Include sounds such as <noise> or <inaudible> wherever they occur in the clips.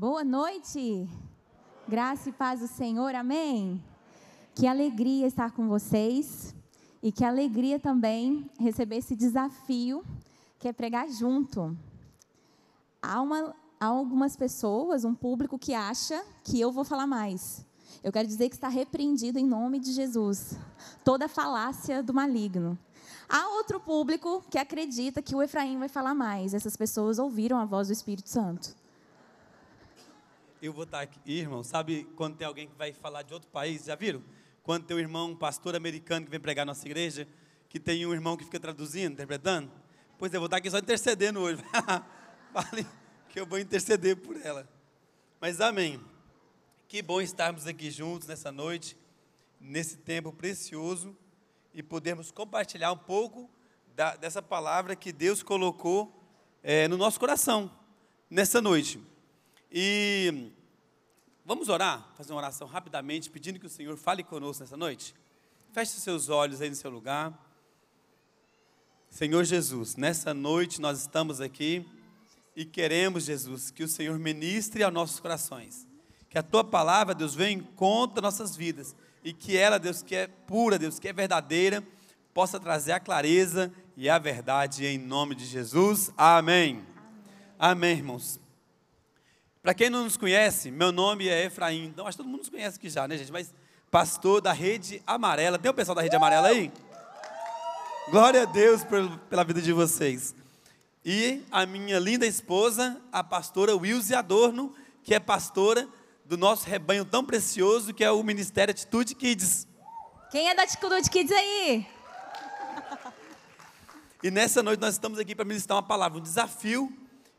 Boa noite. Graça e paz do Senhor, amém. Que alegria estar com vocês e que alegria também receber esse desafio que é pregar junto. Há, uma, há algumas pessoas, um público que acha que eu vou falar mais. Eu quero dizer que está repreendido em nome de Jesus toda falácia do maligno. Há outro público que acredita que o Efraim vai falar mais. Essas pessoas ouviram a voz do Espírito Santo. Eu vou estar aqui, irmão, sabe quando tem alguém que vai falar de outro país, já viram? Quando tem um irmão, um pastor americano que vem pregar na nossa igreja, que tem um irmão que fica traduzindo, interpretando? Pois eu vou estar aqui só intercedendo hoje. <laughs> Vale que eu vou interceder por ela. Mas amém. Que bom estarmos aqui juntos nessa noite, nesse tempo precioso e podermos compartilhar um pouco da, dessa palavra que Deus colocou é, no nosso coração nessa noite. E vamos orar, fazer uma oração rapidamente, pedindo que o Senhor fale conosco nessa noite. Feche seus olhos aí no seu lugar. Senhor Jesus, nessa noite nós estamos aqui e queremos, Jesus, que o Senhor ministre aos nossos corações. Que a tua palavra, Deus, venha em conta nossas vidas e que ela, Deus, que é pura, Deus, que é verdadeira, possa trazer a clareza e a verdade em nome de Jesus. Amém. Amém, Amém irmãos. Para quem não nos conhece, meu nome é Efraim. Então, acho que todo mundo nos conhece aqui já, né, gente? Mas pastor da Rede Amarela. Tem o pessoal da Rede Amarela aí? Glória a Deus pela vida de vocês. E a minha linda esposa, a pastora Wilze Adorno, que é pastora do nosso rebanho tão precioso, que é o Ministério Atitude Kids. Quem é da Atitude Kids aí? E nessa noite nós estamos aqui para ministrar uma palavra, um desafio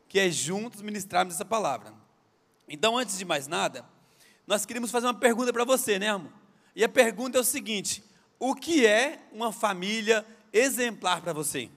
que é juntos ministrarmos essa palavra. Então, antes de mais nada, nós queríamos fazer uma pergunta para você, né, amor? E a pergunta é o seguinte: o que é uma família exemplar para você?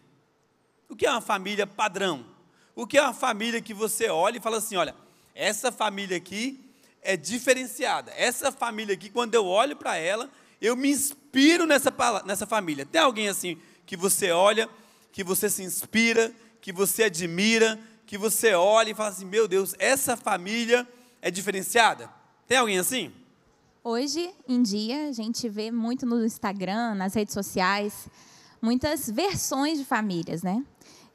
O que é uma família padrão? O que é uma família que você olha e fala assim: olha, essa família aqui é diferenciada. Essa família aqui, quando eu olho para ela, eu me inspiro nessa, nessa família. Tem alguém assim que você olha, que você se inspira, que você admira, que você olha e fala assim: meu Deus, essa família é diferenciada? Tem alguém assim? Hoje em dia, a gente vê muito no Instagram, nas redes sociais, muitas versões de famílias, né?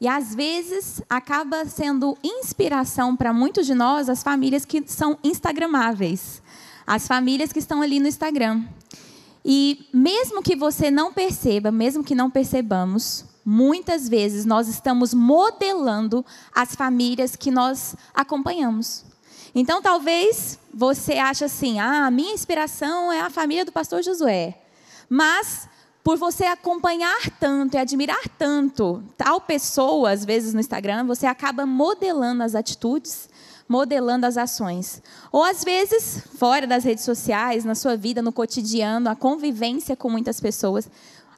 E às vezes acaba sendo inspiração para muitos de nós as famílias que são instagramáveis, as famílias que estão ali no Instagram. E mesmo que você não perceba, mesmo que não percebamos, muitas vezes nós estamos modelando as famílias que nós acompanhamos. Então, talvez você ache assim: ah, a minha inspiração é a família do pastor Josué. Mas, por você acompanhar tanto e admirar tanto tal pessoa, às vezes no Instagram, você acaba modelando as atitudes, modelando as ações. Ou, às vezes, fora das redes sociais, na sua vida, no cotidiano, a convivência com muitas pessoas,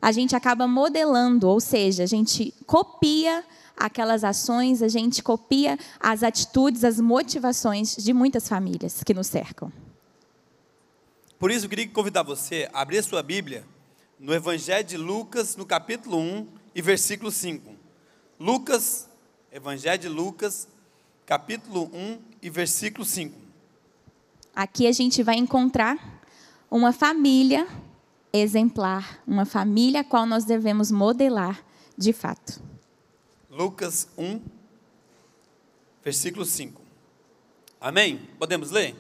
a gente acaba modelando, ou seja, a gente copia aquelas ações, a gente copia as atitudes, as motivações de muitas famílias que nos cercam. Por isso, eu queria convidar você a abrir a sua Bíblia no Evangelho de Lucas, no capítulo 1 e versículo 5. Lucas, Evangelho de Lucas, capítulo 1 e versículo 5. Aqui a gente vai encontrar uma família exemplar, uma família a qual nós devemos modelar de fato. Lucas 1, versículo 5. Amém? Podemos ler?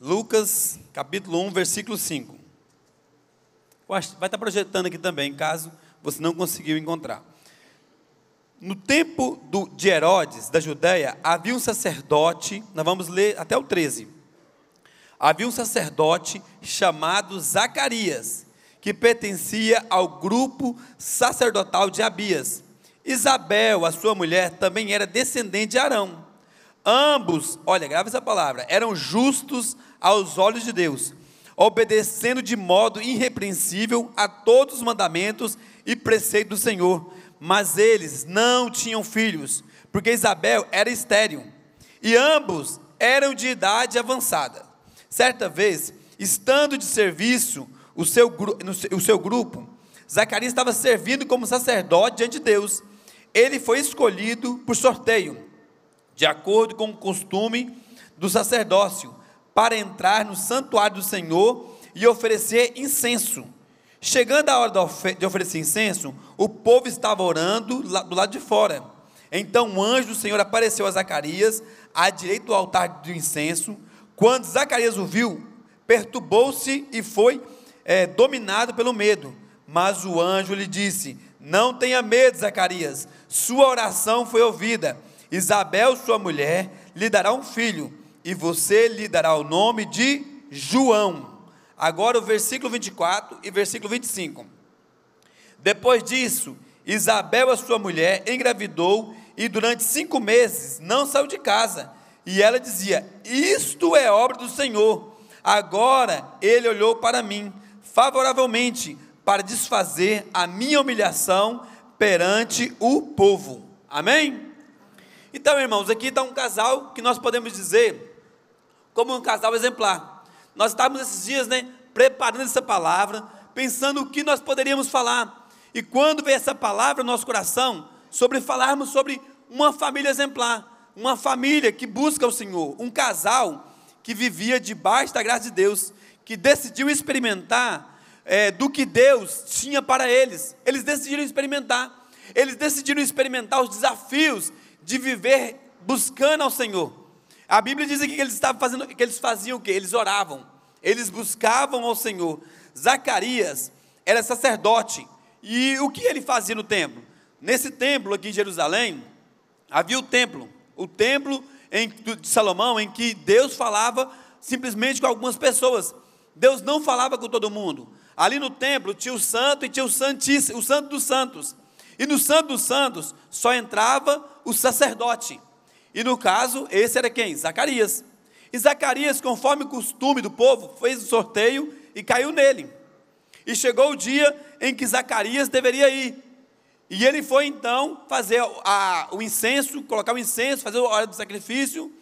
Lucas, capítulo 1, versículo 5. Vai estar projetando aqui também, caso você não conseguiu encontrar. No tempo do, de Herodes, da Judéia, havia um sacerdote, nós vamos ler até o 13 havia um sacerdote chamado Zacarias, que pertencia ao grupo sacerdotal de Abias. Isabel, a sua mulher, também era descendente de Arão. Ambos, olha, grave essa palavra, eram justos aos olhos de Deus, obedecendo de modo irrepreensível a todos os mandamentos e preceitos do Senhor. Mas eles não tinham filhos, porque Isabel era estéril, e ambos eram de idade avançada. Certa vez, estando de serviço o seu, o seu grupo, Zacarias estava servindo como sacerdote diante de Deus. ele foi escolhido por sorteio, de acordo com o costume do sacerdócio, para entrar no santuário do Senhor e oferecer incenso. Chegando a hora de oferecer incenso, o povo estava orando do lado de fora. Então o anjo do Senhor apareceu a Zacarias, à direita do altar do incenso. Quando Zacarias o viu, perturbou-se e foi é, dominado pelo medo. Mas o anjo lhe disse: Não tenha medo, Zacarias, sua oração foi ouvida. Isabel, sua mulher, lhe dará um filho, e você lhe dará o nome de João. Agora o versículo 24 e versículo 25. Depois disso, Isabel, a sua mulher, engravidou e durante cinco meses não saiu de casa. E ela dizia: Isto é obra do Senhor. Agora ele olhou para mim favoravelmente para desfazer a minha humilhação perante o povo. Amém? Então, irmãos, aqui está um casal que nós podemos dizer como um casal exemplar. Nós estávamos esses dias, né, preparando essa palavra, pensando o que nós poderíamos falar. E quando veio essa palavra no nosso coração, sobre falarmos sobre uma família exemplar, uma família que busca o Senhor, um casal que vivia debaixo da graça de Deus, que decidiu experimentar é, do que Deus tinha para eles. Eles decidiram experimentar. Eles decidiram experimentar os desafios de viver buscando ao Senhor. A Bíblia diz aqui que eles estavam fazendo, que eles faziam o quê? Eles oravam, eles buscavam ao Senhor. Zacarias era sacerdote. E o que ele fazia no templo? Nesse templo aqui em Jerusalém, havia o templo, o templo em, de Salomão, em que Deus falava simplesmente com algumas pessoas. Deus não falava com todo mundo. Ali no templo tinha o santo e tinha o santíssimo, o santo dos santos. E no santo dos santos só entrava o sacerdote. E no caso, esse era quem? Zacarias. E Zacarias, conforme o costume do povo, fez o sorteio e caiu nele. E chegou o dia em que Zacarias deveria ir. E ele foi então fazer a, o incenso, colocar o incenso, fazer a hora do sacrifício.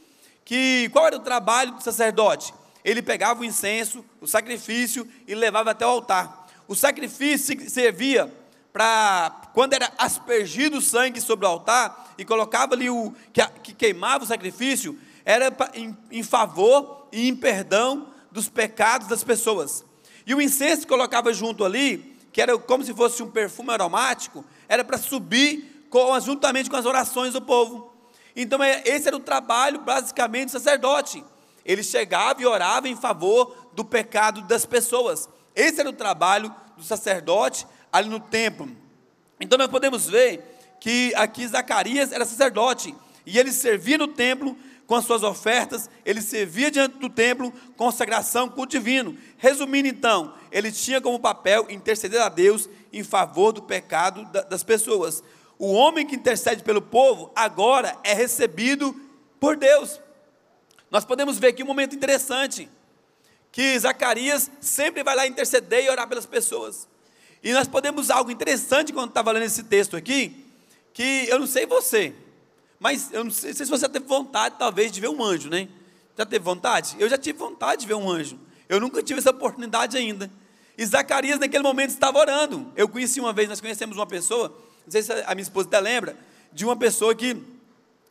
Que qual era o trabalho do sacerdote? Ele pegava o incenso, o sacrifício e levava até o altar. O sacrifício servia para quando era aspergido o sangue sobre o altar e colocava ali o que, que queimava o sacrifício, era em, em favor e em perdão dos pecados das pessoas. E o incenso que colocava junto ali, que era como se fosse um perfume aromático, era para subir com, juntamente com as orações do povo. Então, é, esse era o trabalho, basicamente, do sacerdote. Ele chegava e orava em favor do pecado das pessoas. Esse era o trabalho do sacerdote ali no templo. Então nós podemos ver que aqui Zacarias era sacerdote e ele servia no templo com as suas ofertas, ele servia diante do templo, consagração com o divino. Resumindo então, ele tinha como papel interceder a Deus em favor do pecado das pessoas. O homem que intercede pelo povo agora é recebido por Deus. Nós podemos ver aqui um momento interessante, que Zacarias sempre vai lá interceder e orar pelas pessoas. E nós podemos algo interessante quando estava lendo esse texto aqui, que eu não sei você, mas eu não sei, se você teve vontade, talvez, de ver um anjo, né? Já teve vontade? Eu já tive vontade de ver um anjo. Eu nunca tive essa oportunidade ainda. E Zacarias, naquele momento, estava orando. Eu conheci uma vez, nós conhecemos uma pessoa, não sei se a minha esposa até lembra, de uma pessoa que,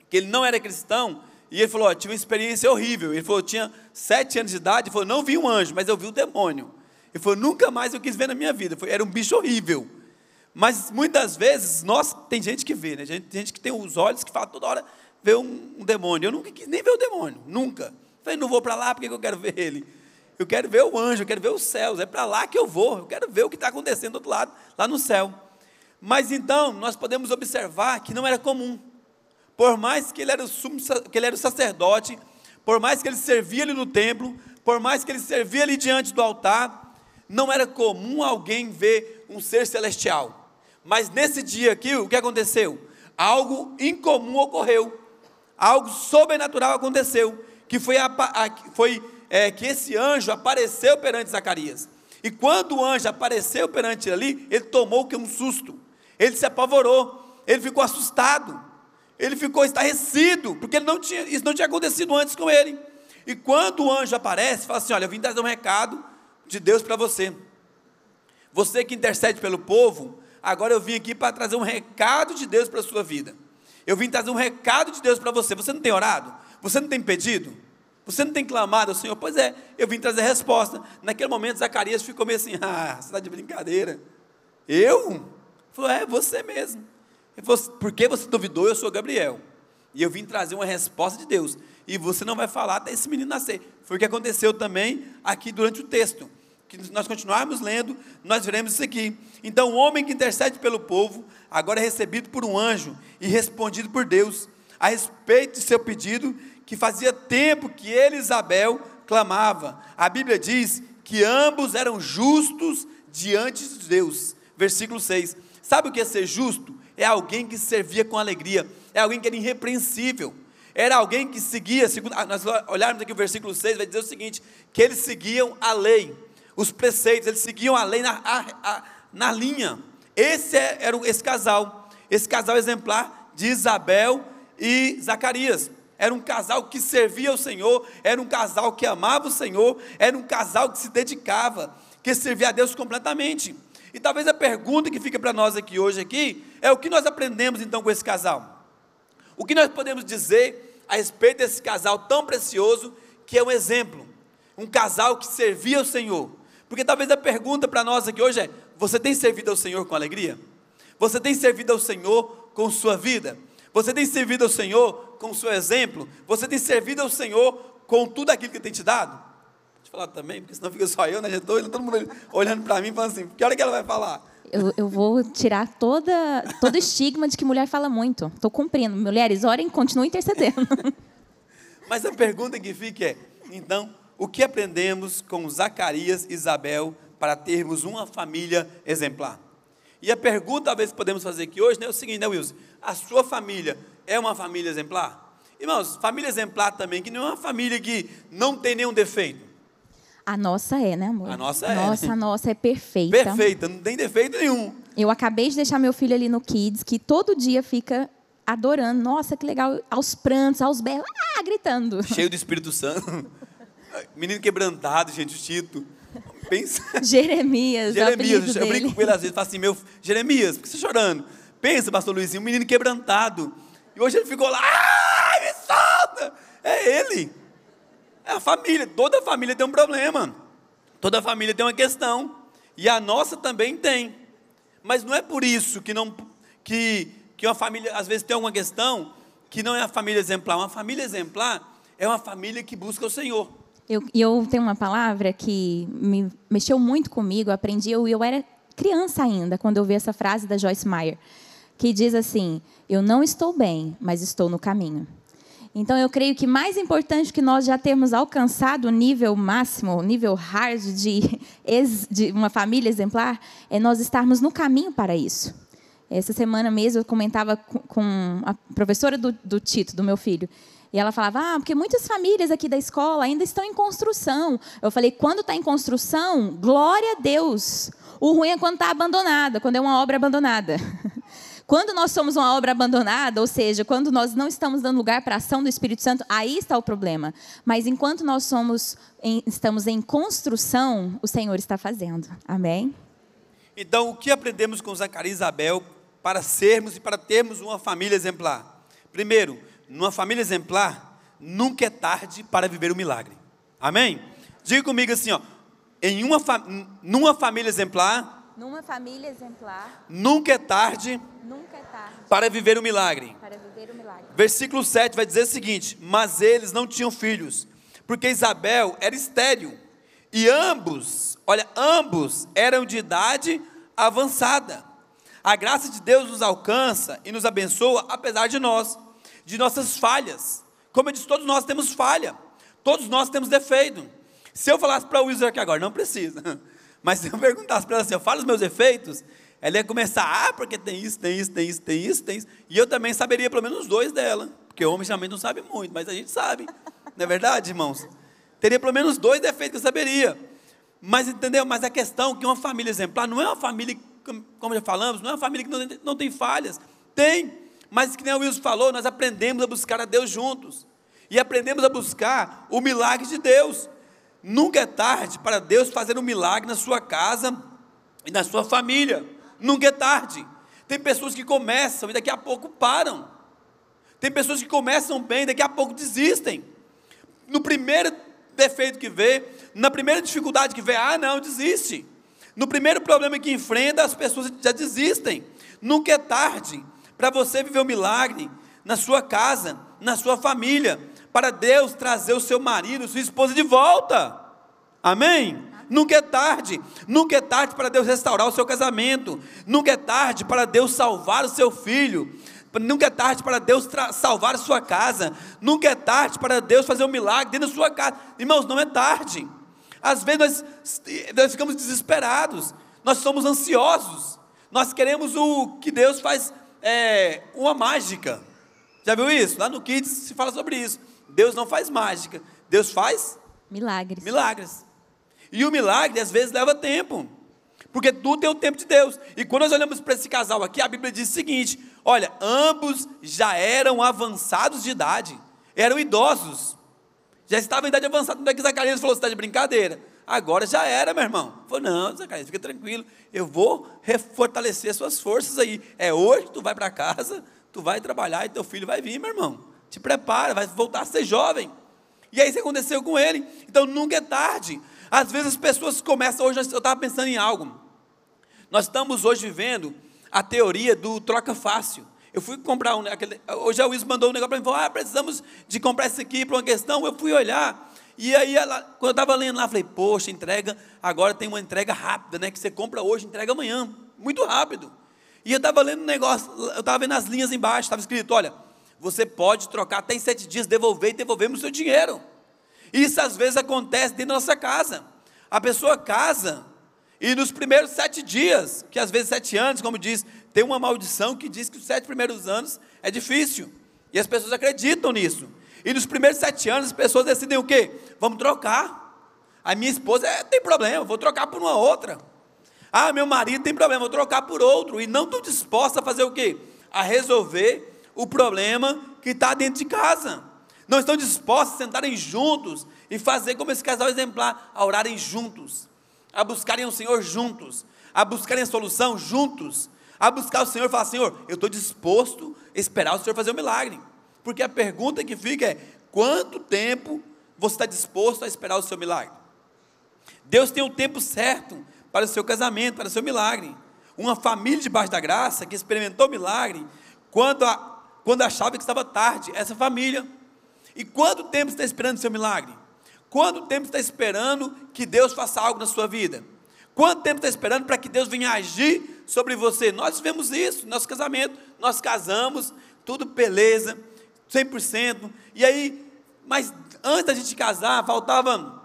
que ele não era cristão, e ele falou: tive uma experiência horrível. Ele falou: tinha sete anos de idade, ele falou: não vi um anjo, mas eu vi o demônio. Ele falou, nunca mais eu quis ver na minha vida. Foi, era um bicho horrível. Mas muitas vezes, nós, tem gente que vê, né? Tem gente que tem os olhos que fala toda hora, vê um, um demônio. Eu nunca quis nem ver o demônio, nunca. falei, não vou para lá porque eu quero ver ele. Eu quero ver o anjo, eu quero ver os céus. É para lá que eu vou. Eu quero ver o que está acontecendo do outro lado, lá no céu. Mas então, nós podemos observar que não era comum. Por mais que ele era o, sumo, que ele era o sacerdote, por mais que ele servia ali no templo, por mais que ele servia ali diante do altar, não era comum alguém ver um ser celestial. Mas nesse dia aqui, o que aconteceu? Algo incomum ocorreu. Algo sobrenatural aconteceu. Que foi, a, a, foi é, que esse anjo apareceu perante Zacarias. E quando o anjo apareceu perante ele ali, ele tomou que um susto. Ele se apavorou. Ele ficou assustado. Ele ficou estarrecido, porque não tinha, isso não tinha acontecido antes com ele. E quando o anjo aparece, fala assim: Olha, eu vim dar um recado de Deus para você. Você que intercede pelo povo, agora eu vim aqui para trazer um recado de Deus para a sua vida. Eu vim trazer um recado de Deus para você. Você não tem orado? Você não tem pedido? Você não tem clamado ao Senhor? Pois é, eu vim trazer resposta. Naquele momento, Zacarias ficou meio assim: <laughs> ah, você está de brincadeira. Eu? Ele falou: é, você mesmo. Por que você duvidou? Eu sou Gabriel. E eu vim trazer uma resposta de Deus. E você não vai falar até esse menino nascer. Foi o que aconteceu também aqui durante o texto. Que nós continuarmos lendo, nós veremos isso aqui. Então, o homem que intercede pelo povo, agora é recebido por um anjo e respondido por Deus, a respeito de seu pedido que fazia tempo que ele, Isabel, clamava. A Bíblia diz que ambos eram justos diante de Deus. Versículo 6. Sabe o que é ser justo? É alguém que servia com alegria, é alguém que era irrepreensível, era alguém que seguia, segundo, ah, nós olharmos aqui o versículo 6, vai dizer o seguinte: que eles seguiam a lei, os preceitos, eles seguiam a lei na, a, a, na linha. Esse é, era esse casal, esse casal exemplar de Isabel e Zacarias. Era um casal que servia ao Senhor, era um casal que amava o Senhor, era um casal que se dedicava, que servia a Deus completamente. E talvez a pergunta que fica para nós aqui hoje aqui é o que nós aprendemos então com esse casal? O que nós podemos dizer a respeito desse casal tão precioso que é um exemplo, um casal que servia ao Senhor? Porque talvez a pergunta para nós aqui hoje é: você tem servido ao Senhor com alegria? Você tem servido ao Senhor com sua vida? Você tem servido ao Senhor com o seu exemplo? Você tem servido ao Senhor com tudo aquilo que Ele tem te dado? Deixa eu falar também, porque senão fica só eu, né? Já estou todo mundo olhando para mim e falando assim: que hora que ela vai falar? Eu, eu, vou tirar toda, todo estigma de que mulher fala muito. Estou cumprindo. Mulheres, orem, continuem intercedendo. <laughs> Mas a pergunta que fica é: então, o que aprendemos com Zacarias e Isabel para termos uma família exemplar? E a pergunta, talvez, que podemos fazer aqui hoje né, é o seguinte, né, Wilson? A sua família é uma família exemplar? Irmãos, família exemplar também, que não é uma família que não tem nenhum defeito. A nossa é, né, amor? A nossa é. Nossa, a nossa é <laughs> perfeita. Perfeita, não tem defeito nenhum. Eu acabei de deixar meu filho ali no Kids, que todo dia fica adorando. Nossa, que legal. Aos prantos, aos berros, ah, gritando. Cheio do Espírito Santo. <laughs> Menino quebrantado, gente, o Tito. Pensa. <laughs> Jeremias, Jeremias, eu brinco com ele às vezes, falo assim, meu, Jeremias, por que você está chorando? Pensa, pastor Luizinho, um menino quebrantado. E hoje ele ficou lá, ah, me solta! É ele. É a família, toda família tem um problema. Toda família tem uma questão. E a nossa também tem. Mas não é por isso que não que, que uma família às vezes tem alguma questão que não é a família exemplar. Uma família exemplar é uma família que busca o Senhor. Eu, eu tenho uma palavra que me mexeu muito comigo, aprendi, eu, eu era criança ainda, quando eu vi essa frase da Joyce Meyer, que diz assim: Eu não estou bem, mas estou no caminho. Então, eu creio que mais importante que nós já termos alcançado o nível máximo, o nível hard de, <laughs> de uma família exemplar, é nós estarmos no caminho para isso. Essa semana mesmo eu comentava com a professora do, do Tito, do meu filho, e ela falava, ah, porque muitas famílias aqui da escola ainda estão em construção. Eu falei, quando está em construção, glória a Deus. O ruim é quando está abandonada, quando é uma obra abandonada. <laughs> Quando nós somos uma obra abandonada, ou seja, quando nós não estamos dando lugar para a ação do Espírito Santo, aí está o problema. Mas enquanto nós somos em, estamos em construção, o Senhor está fazendo. Amém? Então, o que aprendemos com Zacarias e Isabel para sermos e para termos uma família exemplar? Primeiro, numa família exemplar, nunca é tarde para viver o milagre. Amém? Diga comigo assim, ó, em uma numa família exemplar, numa família exemplar, nunca é tarde, nunca é tarde para viver o milagre. Para viver o milagre. Versículo 7 vai dizer o seguinte: "Mas eles não tinham filhos, porque Isabel era estéril, e ambos, olha, ambos eram de idade avançada. A graça de Deus nos alcança e nos abençoa apesar de nós de nossas falhas. Como eu disse, todos nós temos falha, todos nós temos defeito. Se eu falasse para o Wilson aqui agora, não precisa, <laughs> mas se eu perguntasse para ela assim, eu falo os meus efeitos, ela ia começar, ah, porque tem isso, tem isso, tem isso, tem isso, tem isso, e eu também saberia pelo menos dois dela, porque homem geralmente não sabe muito, mas a gente sabe, não é verdade, irmãos? Teria pelo menos dois defeitos que eu saberia. Mas entendeu? Mas a questão é que uma família exemplar não é uma família, como já falamos, não é uma família que não tem, não tem falhas. Tem, mas que nem o Wilson falou, nós aprendemos a buscar a Deus juntos. E aprendemos a buscar o milagre de Deus. Nunca é tarde para Deus fazer um milagre na sua casa e na sua família. nunca é tarde. Tem pessoas que começam e daqui a pouco param. Tem pessoas que começam bem e daqui a pouco desistem. No primeiro defeito que vê, na primeira dificuldade que vê, ah, não, desiste. No primeiro problema que enfrenta, as pessoas já desistem. Nunca é tarde para você viver um milagre na sua casa, na sua família, para Deus trazer o seu marido, sua esposa de volta. Amém? Nunca é tarde, nunca é tarde para Deus restaurar o seu casamento, nunca é tarde para Deus salvar o seu filho, nunca é tarde para Deus salvar a sua casa, nunca é tarde para Deus fazer um milagre dentro da sua casa. Irmãos, não é tarde. Às vezes nós, nós ficamos desesperados, nós somos ansiosos, nós queremos o que Deus faz é, uma mágica. Já viu isso? Lá no Kids se fala sobre isso. Deus não faz mágica, Deus faz milagres. Milagres. E o milagre às vezes leva tempo. Porque tudo tem o tempo de Deus. E quando nós olhamos para esse casal aqui, a Bíblia diz o seguinte: olha, ambos já eram avançados de idade, eram idosos, já estavam em idade avançada. Não é que Zacarias falou: você está de brincadeira. Agora já era, meu irmão. Falou: não, Zacarias, fica tranquilo, eu vou refortalecer suas forças aí. É hoje tu vai para casa, tu vai trabalhar e teu filho vai vir, meu irmão. Te prepara, vai voltar a ser jovem. E aí isso aconteceu com ele. Então nunca é tarde. Às vezes as pessoas começam, hoje eu estava pensando em algo. Nós estamos hoje vivendo a teoria do troca fácil. Eu fui comprar um, aquele, hoje a Luiz mandou um negócio para mim, falou, ah, precisamos de comprar isso aqui para uma questão. Eu fui olhar, e aí ela, quando eu estava lendo lá, falei, poxa, entrega, agora tem uma entrega rápida, né? Que você compra hoje, entrega amanhã. Muito rápido. E eu estava lendo um negócio, eu estava vendo as linhas embaixo, estava escrito, olha, você pode trocar até em sete dias, devolver e devolvemos o seu dinheiro. Isso às vezes acontece dentro da nossa casa. A pessoa casa e nos primeiros sete dias, que às vezes sete anos, como diz, tem uma maldição que diz que os sete primeiros anos é difícil. E as pessoas acreditam nisso. E nos primeiros sete anos as pessoas decidem o quê? Vamos trocar. A minha esposa é, tem problema, vou trocar por uma outra. Ah, meu marido tem problema, vou trocar por outro. E não estou disposta a fazer o quê? A resolver o problema que está dentro de casa. Não estão dispostos a sentarem juntos e fazer como esse casal exemplar, a orarem juntos, a buscarem o Senhor juntos, a buscarem a solução juntos, a buscar o Senhor e falar: Senhor, eu estou disposto a esperar o Senhor fazer o um milagre. Porque a pergunta que fica é: quanto tempo você está disposto a esperar o seu milagre? Deus tem o um tempo certo para o seu casamento, para o seu milagre. Uma família debaixo da graça que experimentou milagre, quando, a, quando achava que estava tarde, essa família. E quanto tempo está esperando o seu milagre? Quanto tempo está esperando que Deus faça algo na sua vida? Quanto tempo está esperando para que Deus venha agir sobre você? Nós vemos isso, nosso casamento, nós casamos, tudo beleza, 100%. E aí, mas antes da gente casar, faltava,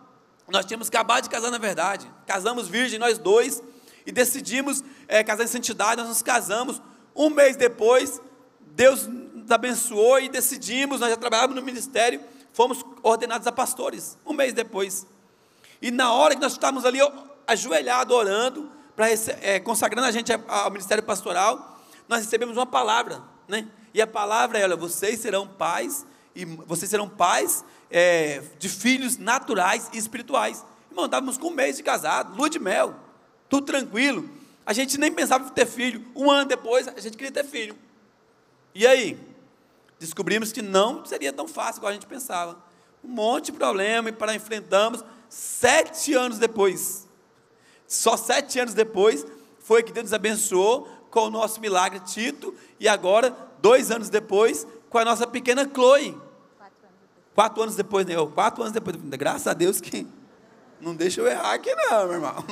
nós tínhamos acabado de casar na verdade, casamos virgem nós dois, e decidimos é, casar em santidade, nós nos casamos. Um mês depois, Deus nos abençoou e decidimos, nós já trabalhávamos no ministério, fomos ordenados a pastores, um mês depois. E na hora que nós estávamos ali ajoelhados, orando, para é, consagrando a gente ao ministério pastoral, nós recebemos uma palavra, né? E a palavra é: olha, vocês serão pais, e vocês serão pais é, de filhos naturais e espirituais. Irmão, estávamos com um mês de casado, lua de mel, tudo tranquilo. A gente nem pensava em ter filho. Um ano depois, a gente queria ter filho. E aí? descobrimos que não seria tão fácil como a gente pensava. Um monte de problema e para enfrentamos sete anos depois. Só sete anos depois foi que Deus nos abençoou com o nosso milagre Tito e agora, dois anos depois, com a nossa pequena Chloe. Quatro anos depois, né? Quatro anos depois. Graças a Deus que não deixa eu errar aqui não, meu irmão.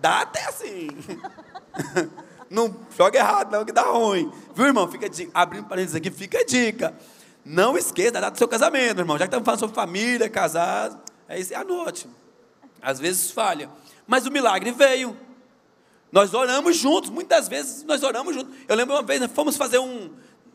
Dá até assim. <laughs> Não joga errado, não, que dá ruim. Viu, irmão? Fica dica. Abrindo parênteses aqui, fica a dica. Não esqueça da data do seu casamento, irmão. Já que estamos falando sobre família, casado, é isso, anote. Às vezes falha. Mas o milagre veio. Nós oramos juntos, muitas vezes nós oramos juntos. Eu lembro uma vez, nós fomos fazer um,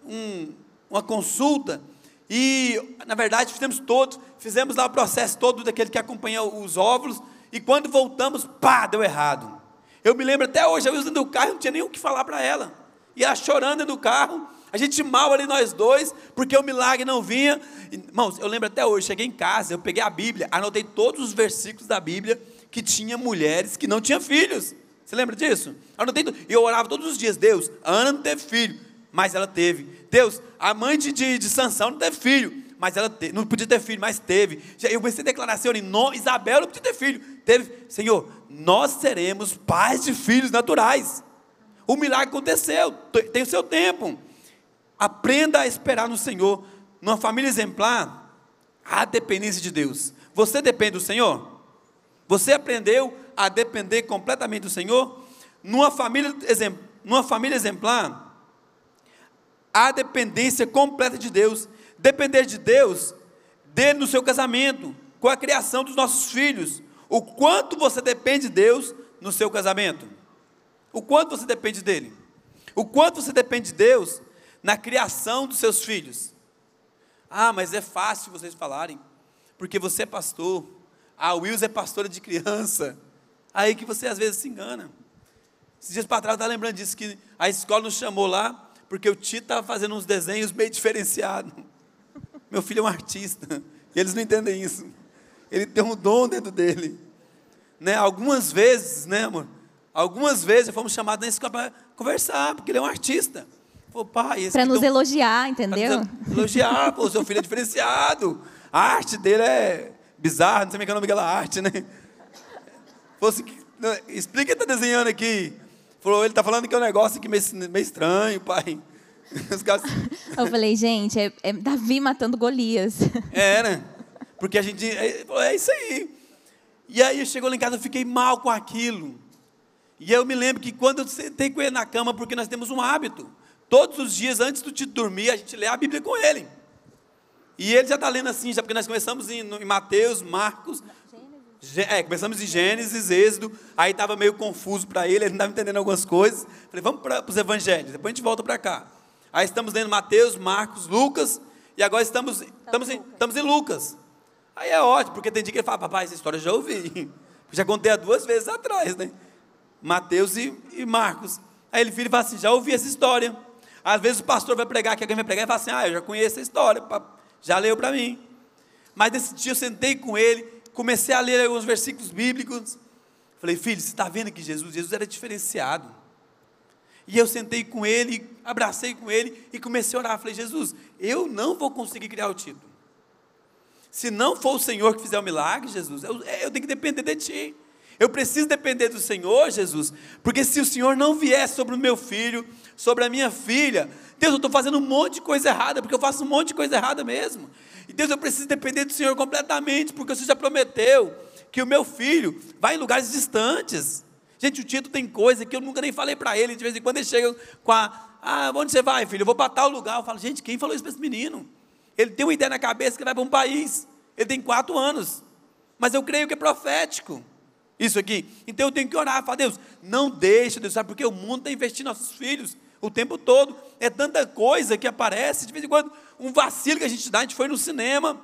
um, uma consulta e, na verdade, fizemos todos, fizemos lá o processo todo daquele que acompanha os óvulos, e quando voltamos, pá, deu errado. Eu me lembro até hoje, eu usando o carro, não tinha nem o que falar para ela. E ela chorando no carro, a gente mal ali nós dois, porque o milagre não vinha. Irmãos, eu lembro até hoje, cheguei em casa, eu peguei a Bíblia, anotei todos os versículos da Bíblia que tinha mulheres que não tinham filhos. Você lembra disso? E eu orava todos os dias, Deus, Ana não teve filho, mas ela teve. Deus, a mãe de, de, de Sansão não teve filho, mas ela não podia ter filho, mas teve. Eu comecei a declarar, Senhor, Isabel não podia ter filho, teve. Senhor, nós seremos pais de filhos naturais. O milagre aconteceu, tem o seu tempo. Aprenda a esperar no Senhor. Numa família exemplar, a dependência de Deus. Você depende do Senhor? Você aprendeu a depender completamente do Senhor? Numa família, numa família exemplar, a dependência completa de Deus. Depender de Deus, dele no seu casamento, com a criação dos nossos filhos. O quanto você depende de Deus no seu casamento. O quanto você depende dele. O quanto você depende de Deus na criação dos seus filhos. Ah, mas é fácil vocês falarem, porque você é pastor. Ah, o Wilson é pastora de criança. Aí que você às vezes se engana. Esses dias para trás eu estava lembrando disso, que a escola nos chamou lá, porque o Tito estava fazendo uns desenhos meio diferenciados. <laughs> Meu filho é um artista, e eles não entendem isso. Ele tem um dom dentro dele. Né? Algumas vezes, né, amor? Algumas vezes fomos chamados na escola para conversar, porque ele é um artista. Para nos elogiar, entendeu? Nos elogiar, pô, seu filho é diferenciado. A arte dele é bizarra, não sei como é que é o nome daquela arte, né? Fosse, explica quem está desenhando aqui. Falou, ele está falando que é um negócio aqui meio, meio estranho, pai. <laughs> Caras... Eu falei, gente, é, é, Davi matando Golias. É, né? Porque a gente. É, é isso aí. E aí chegou lá em casa, eu fiquei mal com aquilo. E eu me lembro que quando eu sentei com ele na cama, porque nós temos um hábito. Todos os dias, antes do Tito dormir, a gente lê a Bíblia com ele. E ele já está lendo assim, já porque nós começamos em, em Mateus, Marcos. É, começamos em Gênesis, Êxodo, aí estava meio confuso para ele, ele não estava entendendo algumas coisas. Falei, vamos para os evangelhos, depois a gente volta para cá. Aí estamos lendo Mateus, Marcos, Lucas, e agora estamos, estamos, em, estamos em Lucas. Aí é ótimo, porque tem dia que ele fala, papai, essa história eu já ouvi. <laughs> Já contei há duas vezes atrás, né? Mateus e, e Marcos. Aí ele vira e fala assim: já ouvi essa história. Às vezes o pastor vai pregar, que alguém vai pregar e fala assim: ah, eu já conheço essa história, já leu para mim. Mas nesse dia eu sentei com ele, comecei a ler alguns versículos bíblicos. Falei, filho, você está vendo que Jesus, Jesus era diferenciado. E eu sentei com ele, abracei com ele e comecei a orar. Falei, Jesus, eu não vou conseguir criar o título. Se não for o Senhor que fizer o milagre, Jesus, eu, eu tenho que depender de Ti. Eu preciso depender do Senhor, Jesus, porque se o Senhor não vier sobre o meu filho, sobre a minha filha, Deus, eu estou fazendo um monte de coisa errada, porque eu faço um monte de coisa errada mesmo. E Deus, eu preciso depender do Senhor completamente, porque o Senhor já prometeu que o meu filho vai em lugares distantes. Gente, o Tito tem coisa que eu nunca nem falei para ele, de vez em quando ele chega com a, ah, onde você vai, filho? Eu vou para tal lugar. Eu falo, gente, quem falou isso para esse menino? Ele tem uma ideia na cabeça que vai para um país. Ele tem quatro anos. Mas eu creio que é profético. Isso aqui. Então eu tenho que orar, falar, Deus, não deixe, Deus, sabe? Porque o mundo está investindo nossos filhos o tempo todo. É tanta coisa que aparece, de vez em quando, um vacilo que a gente dá. A gente foi no cinema,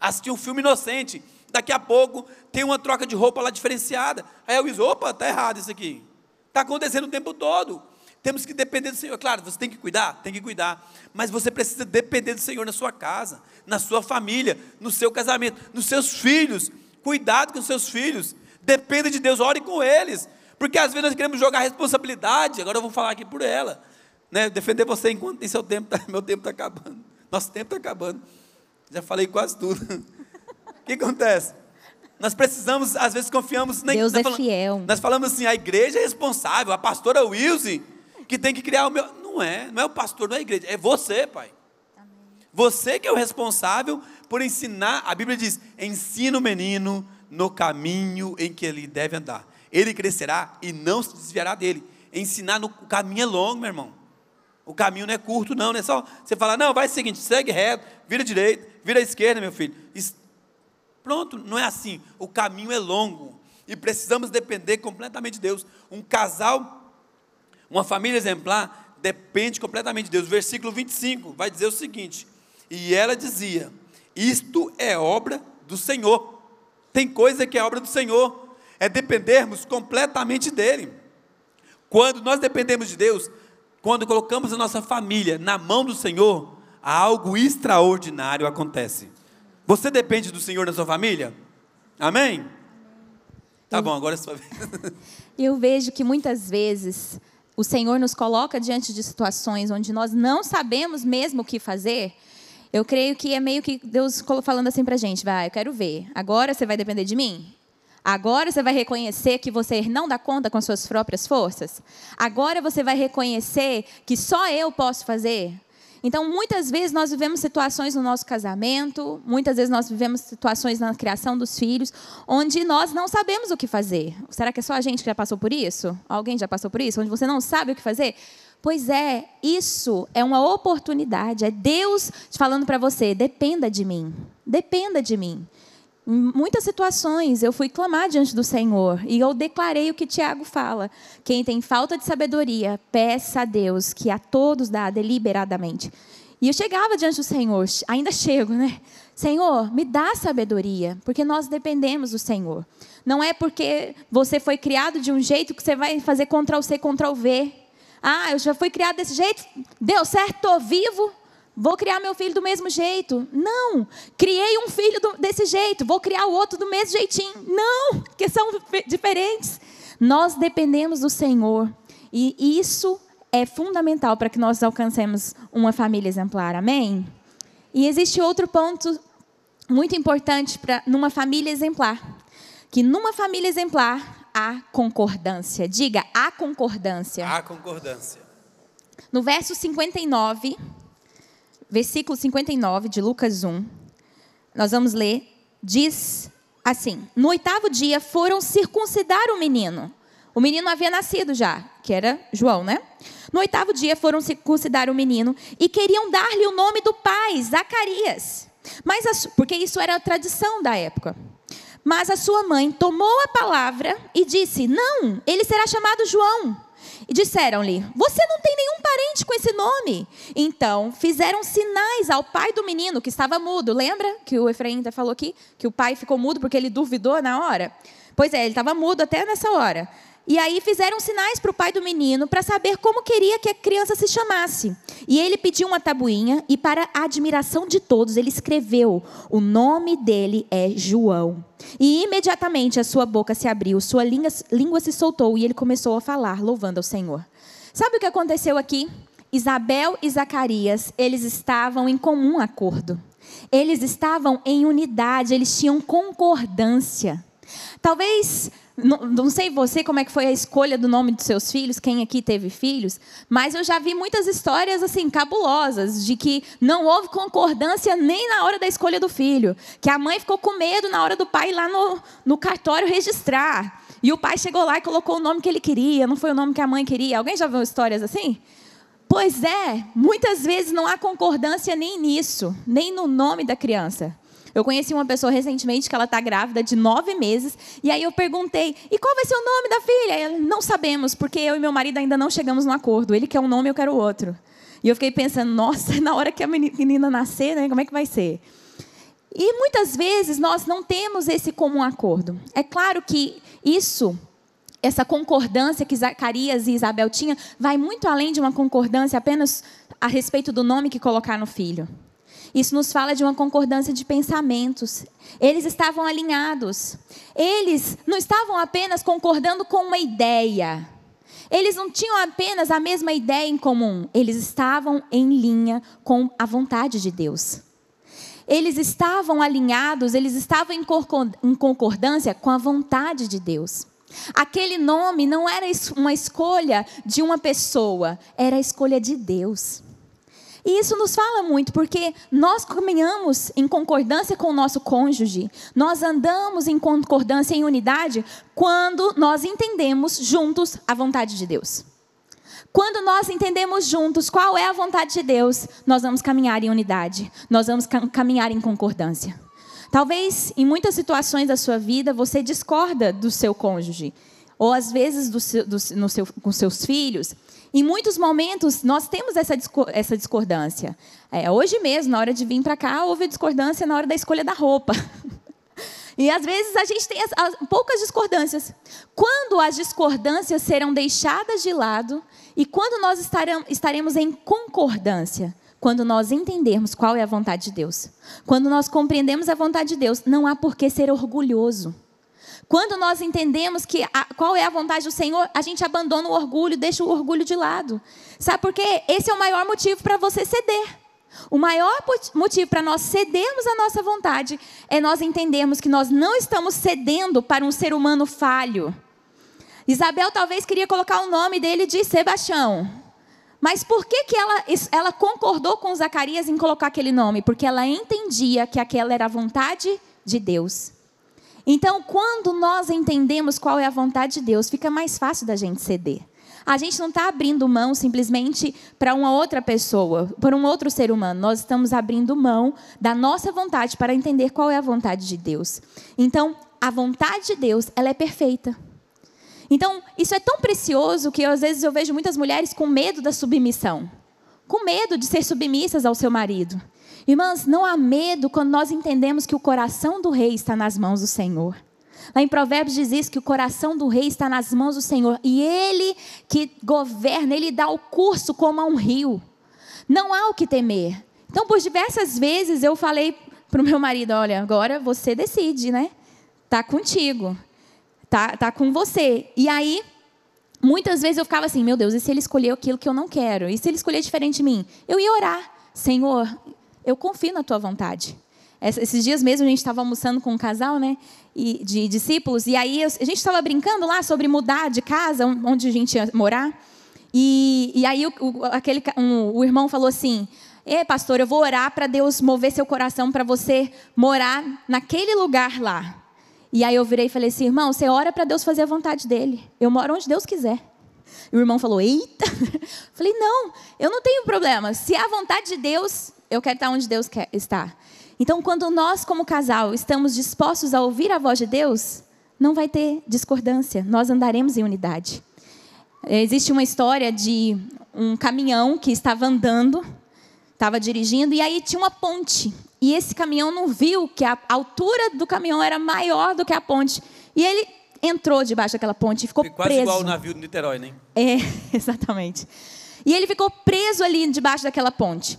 assistiu um filme inocente. Daqui a pouco tem uma troca de roupa lá diferenciada. Aí eu disse, opa, está errado isso aqui. Está acontecendo o tempo todo. Temos que depender do Senhor. Claro, você tem que cuidar, tem que cuidar. Mas você precisa depender do Senhor na sua casa, na sua família, no seu casamento, nos seus filhos. Cuidado com os seus filhos. Dependa de Deus, ore com eles. Porque às vezes nós queremos jogar responsabilidade. Agora eu vou falar aqui por ela. Né? Defender você enquanto tem seu tempo, tá, <laughs> meu tempo está acabando. Nosso tempo está acabando. Já falei quase tudo. O <laughs> que acontece? Nós precisamos, às vezes confiamos... Na, Deus é fiel. Nós falamos assim, a igreja é responsável, a pastora Wilson, que tem que criar o meu... Não é, não é o pastor, não é a igreja, é você, pai. Amém. Você que é o responsável por ensinar, a Bíblia diz, ensina o menino no caminho em que ele deve andar. Ele crescerá e não se desviará dele. Ensinar no o caminho é longo, meu irmão. O caminho não é curto, não. Não é só você falar, não, vai o seguinte, segue reto, vira direita, vira esquerda, meu filho. Pronto, não é assim. O caminho é longo. E precisamos depender completamente de Deus. Um casal, uma família exemplar, depende completamente de Deus. Versículo 25 vai dizer o seguinte: E ela dizia: Isto é obra do Senhor tem coisa que é obra do Senhor, é dependermos completamente dEle. Quando nós dependemos de Deus, quando colocamos a nossa família na mão do Senhor, algo extraordinário acontece. Você depende do Senhor na sua família? Amém? Tá bom, agora é sua vez. <laughs> Eu vejo que muitas vezes o Senhor nos coloca diante de situações onde nós não sabemos mesmo o que fazer. Eu creio que é meio que Deus falando assim para a gente: vai, eu quero ver. Agora você vai depender de mim? Agora você vai reconhecer que você não dá conta com suas próprias forças? Agora você vai reconhecer que só eu posso fazer? Então, muitas vezes nós vivemos situações no nosso casamento, muitas vezes nós vivemos situações na criação dos filhos, onde nós não sabemos o que fazer. Será que é só a gente que já passou por isso? Alguém já passou por isso? Onde você não sabe o que fazer? Pois é, isso é uma oportunidade, é Deus falando para você: dependa de mim, dependa de mim. Muitas situações eu fui clamar diante do Senhor e eu declarei o que Tiago fala: quem tem falta de sabedoria, peça a Deus que a todos dá deliberadamente. E eu chegava diante do Senhor, ainda chego, né? Senhor, me dá sabedoria, porque nós dependemos do Senhor. Não é porque você foi criado de um jeito que você vai fazer Ctrl C, Ctrl V. Ah, eu já fui criado desse jeito, deu certo, estou vivo, Vou criar meu filho do mesmo jeito. Não. Criei um filho do, desse jeito. Vou criar o outro do mesmo jeitinho. Não, que são diferentes. Nós dependemos do Senhor. E isso é fundamental para que nós alcancemos uma família exemplar. Amém? E existe outro ponto muito importante para numa família exemplar. Que numa família exemplar há concordância. Diga, há concordância. Há concordância. No verso 59 versículo 59 de Lucas 1, nós vamos ler, diz assim: No oitavo dia foram circuncidar o menino. O menino havia nascido já, que era João, né? No oitavo dia foram circuncidar o menino e queriam dar-lhe o nome do pai, Zacarias. Mas a, porque isso era a tradição da época. Mas a sua mãe tomou a palavra e disse: Não, ele será chamado João. E disseram-lhe: Você não tem nenhum parente com esse nome. Então fizeram sinais ao pai do menino que estava mudo. Lembra que o Efraim falou aqui que o pai ficou mudo porque ele duvidou na hora? Pois é, ele estava mudo até nessa hora. E aí fizeram sinais para o pai do menino para saber como queria que a criança se chamasse. E ele pediu uma tabuinha e, para a admiração de todos, ele escreveu: O nome dele é João. E imediatamente a sua boca se abriu, sua língua, língua se soltou e ele começou a falar, louvando ao Senhor. Sabe o que aconteceu aqui? Isabel e Zacarias, eles estavam em comum acordo. Eles estavam em unidade, eles tinham concordância. Talvez não, não, sei você como é que foi a escolha do nome dos seus filhos, quem aqui teve filhos, mas eu já vi muitas histórias assim cabulosas de que não houve concordância nem na hora da escolha do filho, que a mãe ficou com medo na hora do pai ir lá no, no cartório registrar. E o pai chegou lá e colocou o nome que ele queria, não foi o nome que a mãe queria. Alguém já viu histórias assim? Pois é, muitas vezes não há concordância nem nisso, nem no nome da criança. Eu conheci uma pessoa recentemente que ela está grávida de nove meses, e aí eu perguntei: e qual vai ser o nome da filha? Ela, não sabemos, porque eu e meu marido ainda não chegamos no acordo. Ele quer um nome, eu quero outro. E eu fiquei pensando: nossa, <laughs> na hora que a menina nascer, né, como é que vai ser? E muitas vezes nós não temos esse comum acordo. É claro que isso essa concordância que Zacarias e Isabel tinham vai muito além de uma concordância apenas a respeito do nome que colocar no filho. Isso nos fala de uma concordância de pensamentos. Eles estavam alinhados. Eles não estavam apenas concordando com uma ideia. Eles não tinham apenas a mesma ideia em comum. Eles estavam em linha com a vontade de Deus. Eles estavam alinhados, eles estavam em concordância com a vontade de Deus. Aquele nome não era uma escolha de uma pessoa, era a escolha de Deus. E isso nos fala muito, porque nós caminhamos em concordância com o nosso cônjuge, nós andamos em concordância, em unidade, quando nós entendemos juntos a vontade de Deus. Quando nós entendemos juntos qual é a vontade de Deus, nós vamos caminhar em unidade, nós vamos caminhar em concordância. Talvez em muitas situações da sua vida você discorda do seu cônjuge, ou às vezes do seu, do, seu, com seus filhos, em muitos momentos, nós temos essa, essa discordância. É, hoje mesmo, na hora de vir para cá, houve discordância na hora da escolha da roupa. <laughs> E às vezes a gente tem as, as, poucas discordâncias. Quando as discordâncias serão deixadas de lado e quando nós estaremos, estaremos em concordância, quando nós entendermos qual é a vontade de Deus, quando nós compreendemos a vontade de Deus, não há por que ser orgulhoso. Quando nós entendemos que a, qual é a vontade do Senhor, a gente abandona o orgulho, deixa o orgulho de lado. Sabe por quê? Esse é o maior motivo para você ceder. O maior motivo para nós cedermos a nossa vontade é nós entendermos que nós não estamos cedendo para um ser humano falho. Isabel talvez queria colocar o nome dele de Sebastião. Mas por que, que ela, ela concordou com Zacarias em colocar aquele nome? Porque ela entendia que aquela era a vontade de Deus. Então, quando nós entendemos qual é a vontade de Deus, fica mais fácil da gente ceder. A gente não está abrindo mão simplesmente para uma outra pessoa, para um outro ser humano. Nós estamos abrindo mão da nossa vontade para entender qual é a vontade de Deus. Então, a vontade de Deus, ela é perfeita. Então, isso é tão precioso que às vezes eu vejo muitas mulheres com medo da submissão, com medo de ser submissas ao seu marido. Irmãs, não há medo quando nós entendemos que o coração do rei está nas mãos do Senhor. Lá em Provérbios diz isso, que o coração do rei está nas mãos do Senhor e ele que governa, ele dá o curso como a um rio. Não há o que temer. Então, por diversas vezes eu falei para o meu marido: olha, agora você decide, né? Tá contigo, tá, tá com você. E aí, muitas vezes eu ficava assim: meu Deus, e se ele escolher aquilo que eu não quero? E se ele escolher diferente de mim? Eu ia orar: Senhor, eu confio na tua vontade. Esses dias mesmo a gente estava almoçando com um casal, né, de discípulos, e aí a gente estava brincando lá sobre mudar de casa, onde a gente ia morar. E, e aí o, o aquele, um, o irmão falou assim: "É, pastor, eu vou orar para Deus mover seu coração para você morar naquele lugar lá". E aí eu virei e falei assim: "Irmão, você ora para Deus fazer a vontade dele. Eu moro onde Deus quiser". E o irmão falou: "Eita". <laughs> Falei: "Não, eu não tenho problema. Se é a vontade de Deus, eu quero estar onde Deus quer estar. Então, quando nós, como casal, estamos dispostos a ouvir a voz de Deus, não vai ter discordância, nós andaremos em unidade. Existe uma história de um caminhão que estava andando, estava dirigindo, e aí tinha uma ponte. E esse caminhão não viu que a altura do caminhão era maior do que a ponte. E ele entrou debaixo daquela ponte e ficou Quase preso. igual o navio do Niterói, né? É, <laughs> exatamente. E ele ficou preso ali debaixo daquela ponte.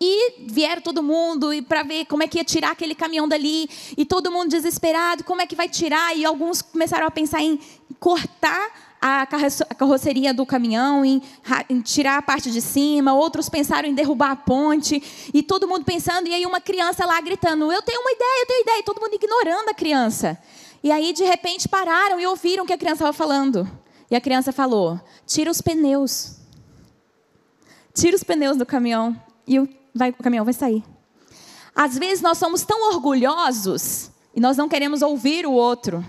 E vieram todo mundo e para ver como é que ia tirar aquele caminhão dali e todo mundo desesperado, como é que vai tirar? E alguns começaram a pensar em cortar a carroceria do caminhão, em, em, tirar a parte de cima, outros pensaram em derrubar a ponte, e todo mundo pensando, e aí uma criança lá gritando: Eu tenho uma ideia, eu tenho ideia, e todo mundo ignorando a criança. E aí, de repente, pararam e ouviram o que a criança estava falando. E a criança falou: Tira os pneus. Tira os pneus do caminhão. E o vai, o caminhão vai sair. Às vezes nós somos tão orgulhosos e nós não queremos ouvir o outro.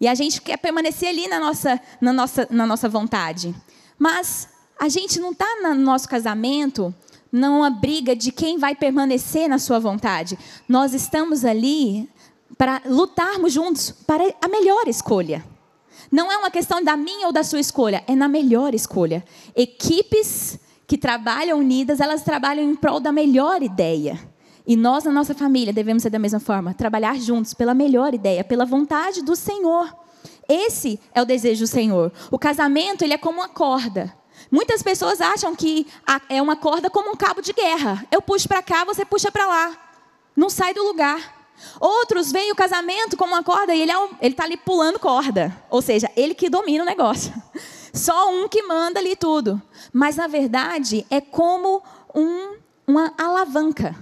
E a gente quer permanecer ali na nossa, na nossa, na nossa vontade. Mas a gente não está no nosso casamento numa briga de quem vai permanecer na sua vontade. Nós estamos ali para lutarmos juntos para a melhor escolha. Não é uma questão da minha ou da sua escolha, é na melhor escolha. Equipes que trabalham unidas, elas trabalham em prol da melhor ideia. E nós, na nossa família, devemos ser da mesma forma, trabalhar juntos pela melhor ideia, pela vontade do Senhor. Esse é o desejo do Senhor. O casamento, ele é como uma corda. Muitas pessoas acham que é uma corda como um cabo de guerra. Eu puxo para cá, você puxa para lá. Não sai do lugar. Outros veem o casamento como uma corda e ele é está ali pulando corda. Ou seja, ele que domina o negócio. Só um que manda ali tudo. Mas, na verdade, é como um, uma alavanca,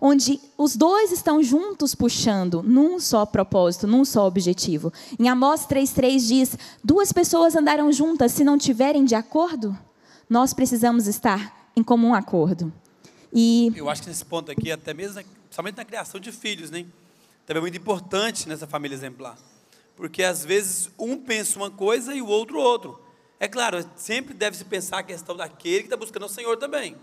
onde os dois estão juntos puxando num só propósito, num só objetivo. Em Amós 3,3 diz: duas pessoas andarão juntas se não tiverem de acordo? Nós precisamos estar em comum acordo. E eu acho que nesse ponto aqui, até mesmo, somente na criação de filhos, né? também é muito importante nessa família exemplar. Porque às vezes um pensa uma coisa e o outro outro. É claro, sempre deve se pensar a questão daquele que está buscando o Senhor também.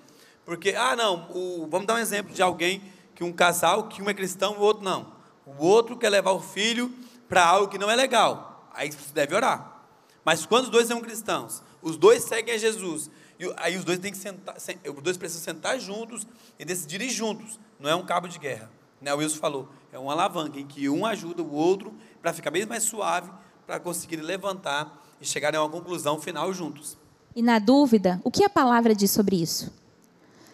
Porque, ah, não, o, vamos dar um exemplo de alguém que um casal, que um é cristão e o outro não. O outro quer levar o filho para algo que não é legal. Aí você deve orar. Mas quando os dois são cristãos, os dois seguem a Jesus, e aí os dois têm que sentar, os dois precisam sentar juntos e decidirem juntos. Não é um cabo de guerra. Né? O Wilson falou, é uma alavanca em que um ajuda o outro para ficar bem mais suave, para conseguir levantar e chegarem a uma conclusão final juntos. E na dúvida, o que a palavra diz sobre isso?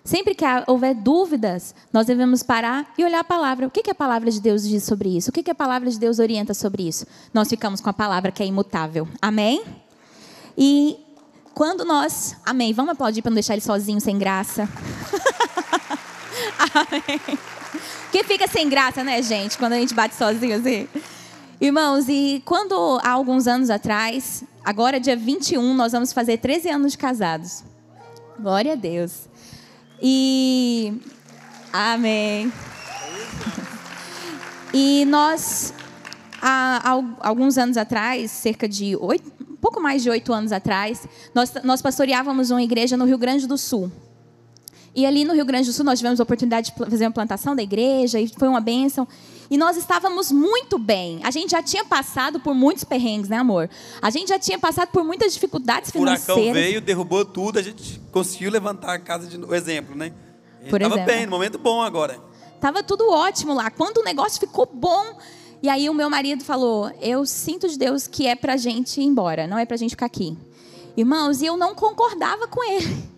Sempre que houver dúvidas, nós devemos parar e olhar a palavra. O que, a palavra de Deus diz sobre isso? O que, que a palavra de Deus orienta sobre isso? Nós ficamos com a palavra que é imutável. Amém? E quando nós. Amém. Vamos aplaudir para não deixar ele sozinho, sem graça. <laughs> Amém. Que fica sem graça, né, gente? Quando a gente bate sozinho assim. Irmãos, e quando há alguns anos atrás, agora dia 21, nós vamos fazer 13 anos de casados. Glória a Deus. E. Amém. E nós, há, alguns anos atrás, cerca de oito, pouco mais de oito anos atrás, nós, nós pastoreávamos uma igreja no Rio Grande do Sul. E ali no Rio Grande do Sul nós tivemos a oportunidade de fazer uma plantação da igreja e foi uma bênção. E nós estávamos muito bem. A gente já tinha passado por muitos perrengues, né, amor? A gente já tinha passado por muitas dificuldades financeiras. O furacão veio, derrubou tudo, a gente conseguiu levantar a casa de novo. Exemplo, né? Estava bem, no momento bom agora. Tava tudo ótimo lá. Quando o negócio ficou bom, e aí o meu marido falou: Eu sinto de Deus que é pra gente ir embora, não é pra gente ficar aqui. Irmãos, e eu não concordava com ele.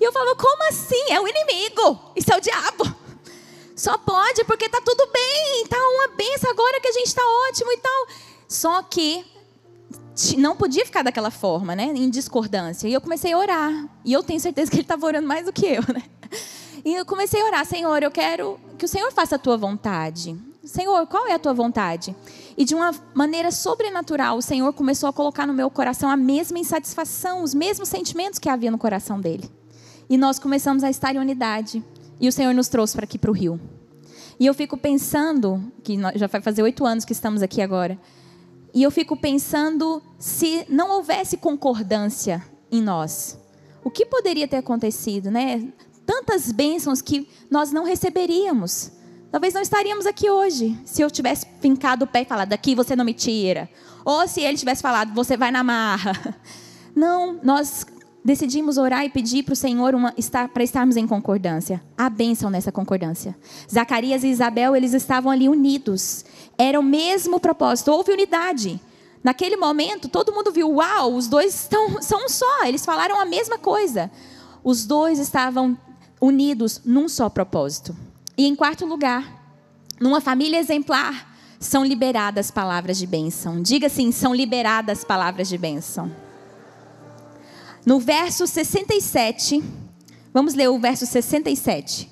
E eu falava, como assim? É o inimigo, isso é o diabo. Só pode porque tá tudo bem, tá uma benção agora que a gente está ótimo e tal. Só que não podia ficar daquela forma, né? Em discordância. E eu comecei a orar. E eu tenho certeza que ele estava orando mais do que eu, né? E eu comecei a orar, Senhor, eu quero que o Senhor faça a tua vontade. Senhor, qual é a tua vontade? E de uma maneira sobrenatural, o Senhor começou a colocar no meu coração a mesma insatisfação, os mesmos sentimentos que havia no coração dele. E nós começamos a estar em unidade. E o Senhor nos trouxe para aqui para o Rio. E eu fico pensando, que já vai fazer oito anos que estamos aqui agora, e eu fico pensando se não houvesse concordância em nós, o que poderia ter acontecido, né? Tantas bênçãos que nós não receberíamos. Talvez não estaríamos aqui hoje se eu tivesse fincado o pé e falado: daqui você não me tira. Ou se ele tivesse falado: você vai na marra. <laughs> Não, nós decidimos orar e pedir para o Senhor estar, para estarmos em concordância. Há bênção nessa concordância. Zacarias e Isabel, eles estavam ali unidos. Era o mesmo propósito, houve unidade. Naquele momento, todo mundo viu, uau, os dois estão, são um só, eles falaram a mesma coisa. Os dois estavam unidos num só propósito. E em quarto lugar, numa família exemplar, são liberadas palavras de bênção. Diga assim: são liberadas palavras de bênção. No verso 67, vamos ler o verso 67,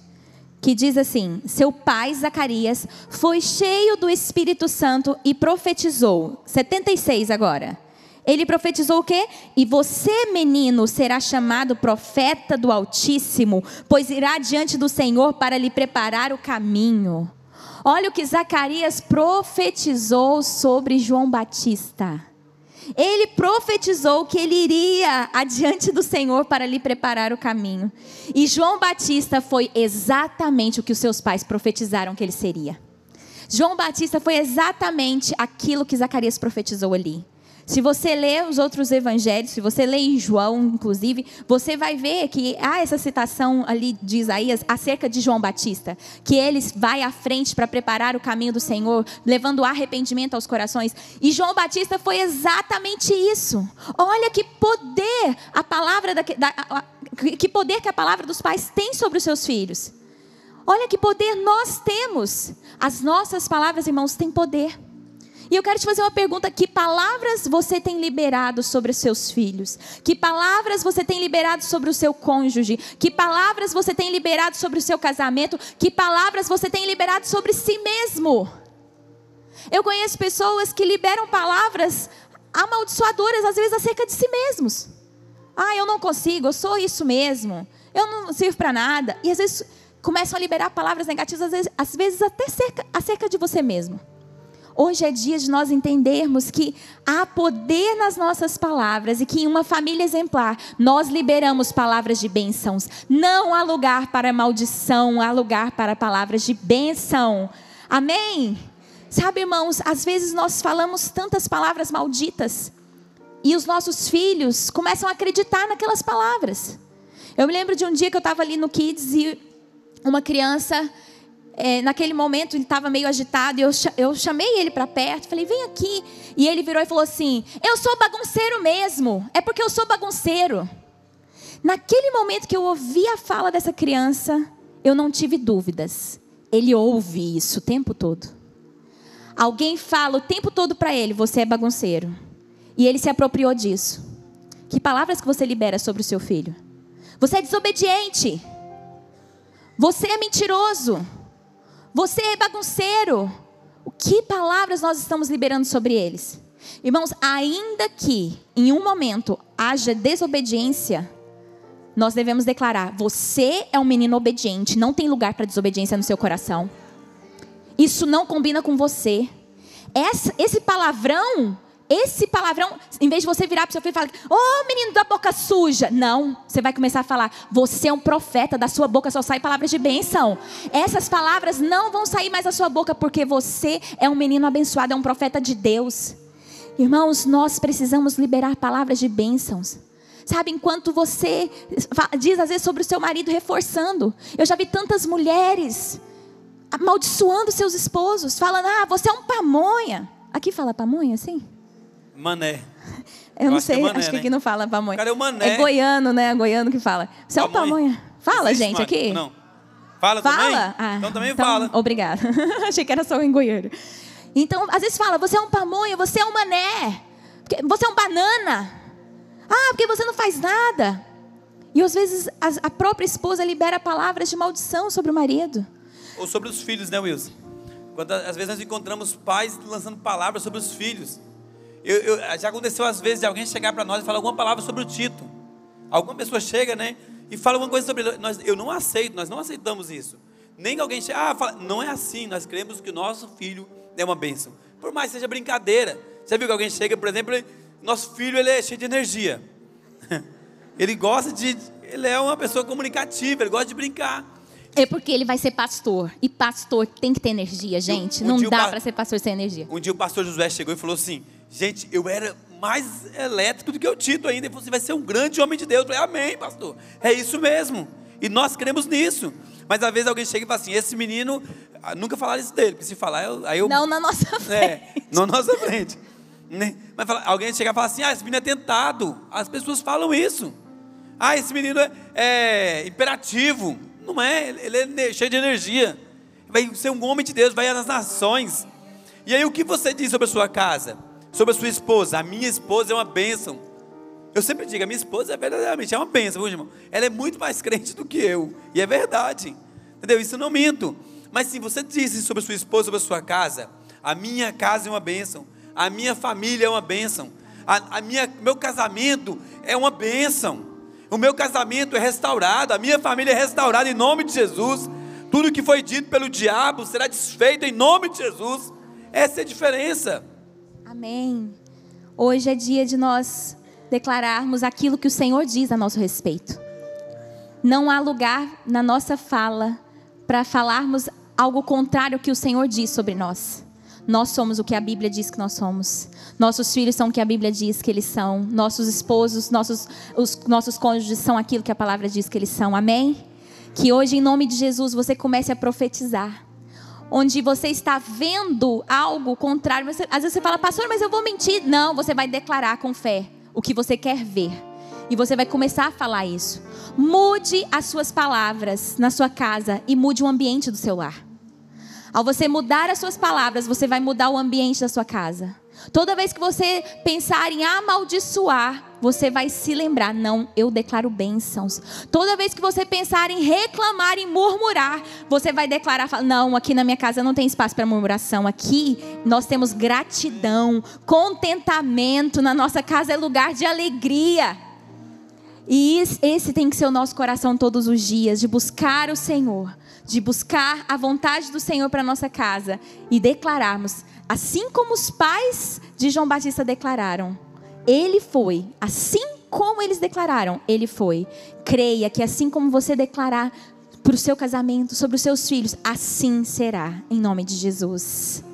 que diz assim: Seu pai Zacarias foi cheio do Espírito Santo e profetizou. 76 agora. Ele profetizou o quê? E você, menino, será chamado profeta do Altíssimo, pois irá diante do Senhor para lhe preparar o caminho. Olha o que Zacarias profetizou sobre João Batista. Ele profetizou que ele iria adiante do Senhor para lhe preparar o caminho. E João Batista foi exatamente o que os seus pais profetizaram que ele seria. João Batista foi exatamente aquilo que Zacarias profetizou ali. Se você lê os outros evangelhos, se você lê em João, inclusive, você vai ver que há essa citação ali de Isaías acerca de João Batista, que ele vai à frente para preparar o caminho do Senhor, levando arrependimento aos corações. E João Batista foi exatamente isso. Olha que poder a palavra da, da, que poder que a palavra dos pais tem sobre os seus filhos. Olha que poder nós temos. As nossas palavras, irmãos, têm poder. E eu quero te fazer uma pergunta: que palavras você tem liberado sobre os seus filhos? Que palavras você tem liberado sobre o seu cônjuge? Que palavras você tem liberado sobre o seu casamento? Que palavras você tem liberado sobre si mesmo? Eu conheço pessoas que liberam palavras amaldiçoadoras, às vezes acerca de si mesmos. Ah, eu não consigo, eu sou isso mesmo, eu não sirvo para nada. E às vezes começam a liberar palavras negativas, às vezes, às vezes até acerca, acerca de você mesmo. Hoje é dia de nós entendermos que há poder nas nossas palavras e que em uma família exemplar nós liberamos palavras de bênçãos. Não há lugar para maldição, há lugar para palavras de bênção. Amém? Sabe, irmãos, às vezes nós falamos tantas palavras malditas e os nossos filhos começam a acreditar naquelas palavras. Eu me lembro de um dia que eu estava ali no Kids e uma criança é, naquele momento ele estava meio agitado, e eu, eu chamei ele para perto, falei, vem aqui. E ele virou e falou assim: Eu sou bagunceiro mesmo, é porque eu sou bagunceiro. Naquele momento que eu ouvi a fala dessa criança, eu não tive dúvidas. Ele ouve isso o tempo todo. Alguém fala o tempo todo para ele: você é bagunceiro. E ele se apropriou disso. Que palavras que você libera sobre o seu filho? Você é desobediente. Você é mentiroso. Você é bagunceiro. O que palavras nós estamos liberando sobre eles? Irmãos, ainda que em um momento haja desobediência, nós devemos declarar: você é um menino obediente, não tem lugar para desobediência no seu coração. Isso não combina com você. Essa, esse palavrão, esse palavrão, em vez de você virar para o seu filho e falar, ô oh, menino da boca suja. Não, você vai começar a falar, você é um profeta, da sua boca só sai palavras de bênção. Essas palavras não vão sair mais da sua boca, porque você é um menino abençoado, é um profeta de Deus. Irmãos, nós precisamos liberar palavras de bênçãos. Sabe, enquanto você diz às vezes sobre o seu marido reforçando. Eu já vi tantas mulheres amaldiçoando seus esposos, falando: "Ah, você é um pamonha". Aqui fala pamonha, sim? Mané. Eu, Eu não sei, acho que, é mané, acho que aqui né? não fala pamonha. Cara, é o mané. É goiano, né? É goiano que fala. Você é um pamonha. Fala, Existe, gente, aqui. Não. Fala, fala? também? Ah, então também então, fala. Obrigada. <laughs> Achei que era só em goiano. Então, às vezes fala, você é um pamonha, você é um mané, você é um banana. Ah, porque você não faz nada. E às vezes a própria esposa libera palavras de maldição sobre o marido. Ou sobre os filhos, né, Wilson? Quando, às vezes nós encontramos pais lançando palavras sobre os filhos. Eu, eu, já aconteceu às vezes de alguém chegar para nós e falar alguma palavra sobre o Tito. Alguma pessoa chega, né? E fala alguma coisa sobre ele. Nós, eu não aceito, nós não aceitamos isso. Nem que alguém chegue, ah, fala, não é assim. Nós cremos que o nosso filho é uma bênção. Por mais que seja brincadeira. Você viu que alguém chega, por exemplo, nosso filho ele é cheio de energia. <laughs> Ele gosta de. Ele é uma pessoa comunicativa, ele gosta de brincar. É porque ele vai ser pastor. E pastor tem que ter energia, gente. Um, um Não dá para ser pastor sem energia. Um dia o pastor Josué chegou e falou assim: Gente, eu era mais elétrico do que o Tito ainda. Ele falou: Você vai ser um grande homem de Deus. Eu falei: Amém, pastor. É isso mesmo. E nós cremos nisso. Mas às vezes alguém chega e fala assim: Esse menino ah, nunca falaram isso dele, porque se falar, eu, aí eu. Não na nossa frente. <laughs> É, na nossa frente. Né? Mas fala, alguém chega e fala assim: ah, esse menino é tentado. As pessoas falam isso. Ah, esse menino é, é imperativo. Não é, ele é cheio de energia. Vai ser um homem de Deus, vai às nações. E aí o que você diz sobre a sua casa? Sobre a sua esposa? A minha esposa é uma bênção. Eu sempre digo, a minha esposa é verdadeiramente é uma bênção, irmão? Ela é muito mais crente do que eu. E é verdade. Entendeu? Isso eu não minto. Mas se você disse sobre a sua esposa, sobre a sua casa, a minha casa é uma bênção, a minha família é uma bênção, a, a minha, meu casamento é uma bênção, o meu casamento é restaurado, a minha família é restaurada em nome de Jesus, tudo que foi dito pelo diabo será desfeito em nome de Jesus, essa é a diferença. Amém. Hoje é dia de nós declararmos aquilo que o Senhor diz a nosso respeito. Não há lugar na nossa fala para falarmos algo contrário ao que o Senhor diz sobre nós. Nós somos o que a Bíblia diz que nós somos. Nossos filhos são o que a Bíblia diz que eles são. Nossos esposos, nossos, os nossos cônjuges são aquilo que a palavra diz que eles são. Amém? Que hoje, em nome de Jesus, você comece a profetizar. Onde você está vendo algo contrário. Você, às vezes você fala, pastor, mas eu vou mentir. Não, você vai declarar com fé o que você quer ver. E você vai começar a falar isso. Mude as suas palavras na sua casa e mude o ambiente do seu lar. Ao você mudar as suas palavras, você vai mudar o ambiente da sua casa. Toda vez que você pensar em amaldiçoar, você vai se lembrar: não, eu declaro bênçãos. Toda vez que você pensar em reclamar, em murmurar, você vai declarar: não, aqui na minha casa não tem espaço para murmuração. Aqui nós temos gratidão, contentamento. Na nossa casa é lugar de alegria. E esse tem que ser o nosso coração todos os dias, de buscar o Senhor, de buscar a vontade do Senhor para nossa casa e declararmos, assim como os pais de João Batista declararam, ele foi, assim como eles declararam, ele foi. Creia que assim como você declarar para o seu casamento, sobre os seus filhos, assim será, em nome de Jesus.